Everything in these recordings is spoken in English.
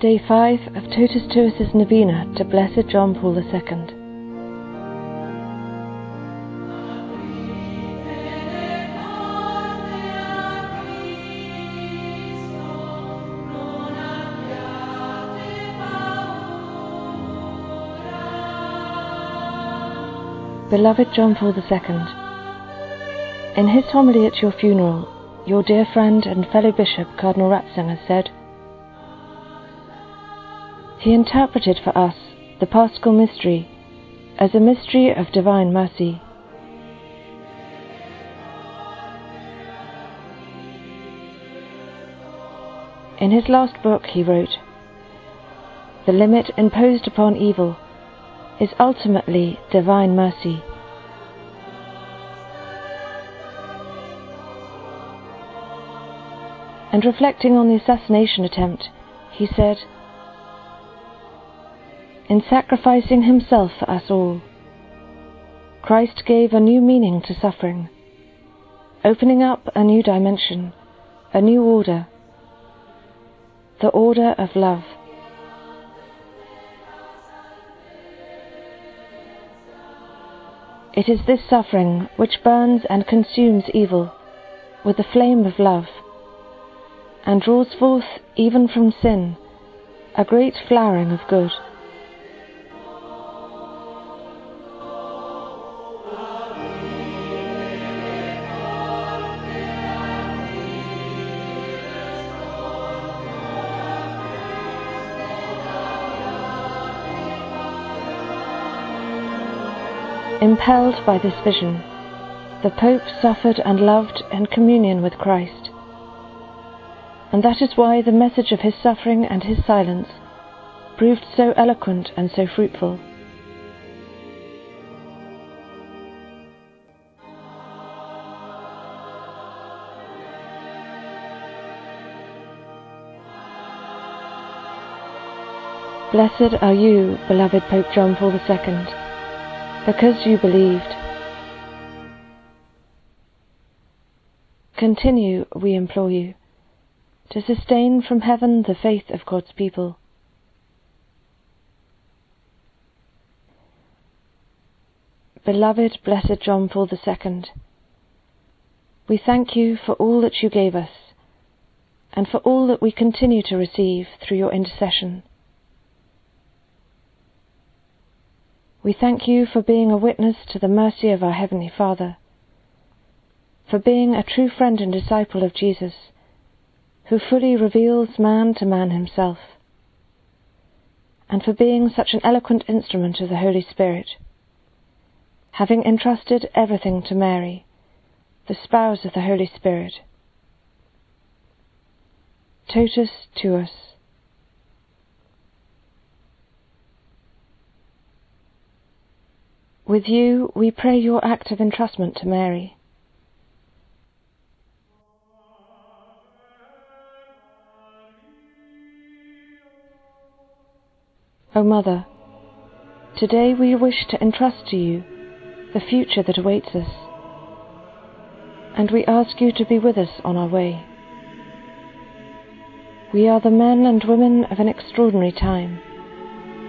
Day 5 of Totus Tuus's Novena to Blessed John Paul II. Beloved John Paul II, In his homily at your funeral, your dear friend and fellow bishop Cardinal Ratzinger said, He interpreted for us the Paschal mystery as a mystery of divine mercy. In his last book, he wrote, The limit imposed upon evil is ultimately divine mercy. And reflecting on the assassination attempt, he said, In sacrificing himself for us all, Christ gave a new meaning to suffering, opening up a new dimension, a new order, the order of love. It is this suffering which burns and consumes evil with the flame of love, and draws forth even from sin a great flowering of good. Impelled by this vision, the Pope suffered and loved in communion with Christ. And that is why the message of his suffering and his silence proved so eloquent and so fruitful. Blessed are you, beloved Pope John Paul II because you believed. Continue, we implore you, to sustain from heaven the faith of God's people. Beloved, blessed John Paul II, we thank you for all that you gave us and for all that we continue to receive through your intercession. We thank you for being a witness to the mercy of our Heavenly Father, for being a true friend and disciple of Jesus, who fully reveals man to man himself, and for being such an eloquent instrument of the Holy Spirit, having entrusted everything to Mary, the spouse of the Holy Spirit. Totus tuus. With you we pray your act of entrustment to Mary. O Mother, today we wish to entrust to you the future that awaits us, and we ask you to be with us on our way. We are the men and women of an extraordinary time,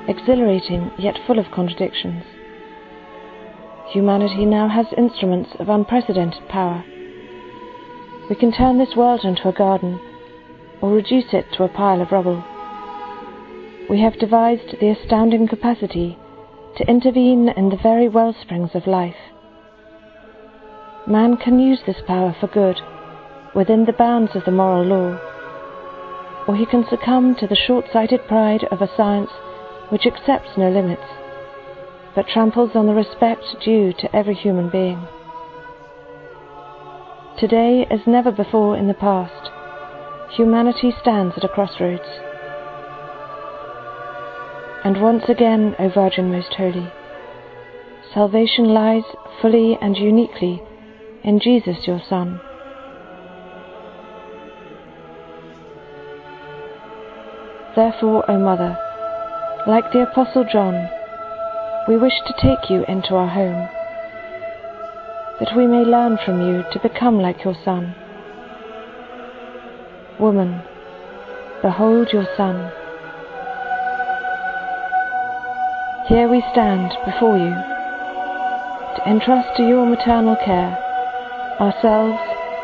exhilarating yet full of contradictions. Humanity now has instruments of unprecedented power. We can turn this world into a garden or reduce it to a pile of rubble. We have devised the astounding capacity to intervene in the very well springs of life. Man can use this power for good within the bounds of the moral law, or he can succumb to the short sighted pride of a science which accepts no limits but tramples on the respect due to every human being. Today, as never before in the past, humanity stands at a crossroads. And once again, O Virgin Most Holy, salvation lies fully and uniquely in Jesus, your Son. Therefore, O Mother, like the Apostle John, we wish to take you into our home, that we may learn from you to become like your Son. Woman, behold your Son. Here we stand before you to entrust to your maternal care ourselves,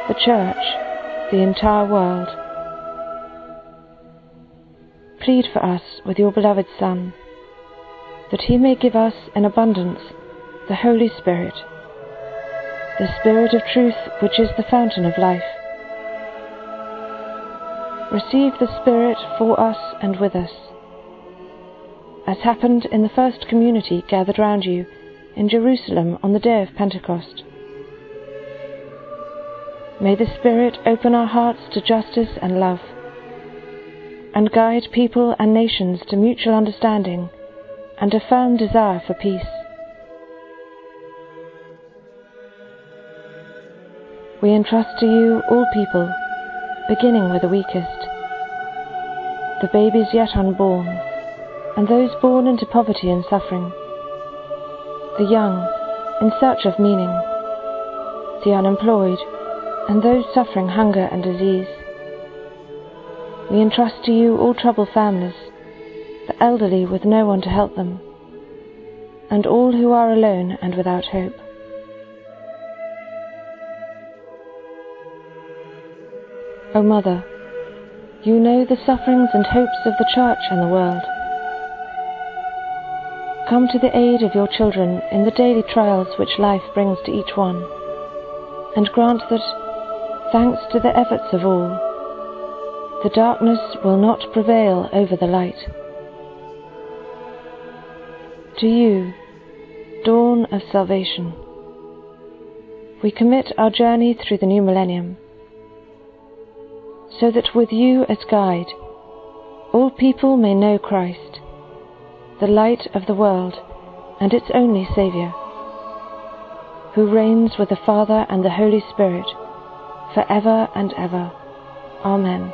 the Church, the entire world. Plead for us with your beloved Son that he may give us in abundance the Holy Spirit, the Spirit of truth which is the fountain of life. Receive the Spirit for us and with us as happened in the first community gathered round you in Jerusalem on the day of Pentecost. May the Spirit open our hearts to justice and love, and guide people and nations to mutual understanding and a firm desire for peace. We entrust to you all people, beginning with the weakest, the babies yet unborn and those born into poverty and suffering, the young in search of meaning, the unemployed, and those suffering hunger and disease. We entrust to you all troubled families, elderly with no one to help them, and all who are alone and without hope. O Mother, you know the sufferings and hopes of the Church and the world. Come to the aid of your children in the daily trials which life brings to each one, and grant that, thanks to the efforts of all, the darkness will not prevail over the light. To you, dawn of salvation, we commit our journey through the new millennium, so that with you as guide, all people may know Christ the light of the world and its only Saviour, who reigns with the Father and the Holy Spirit, for ever and ever. Amen.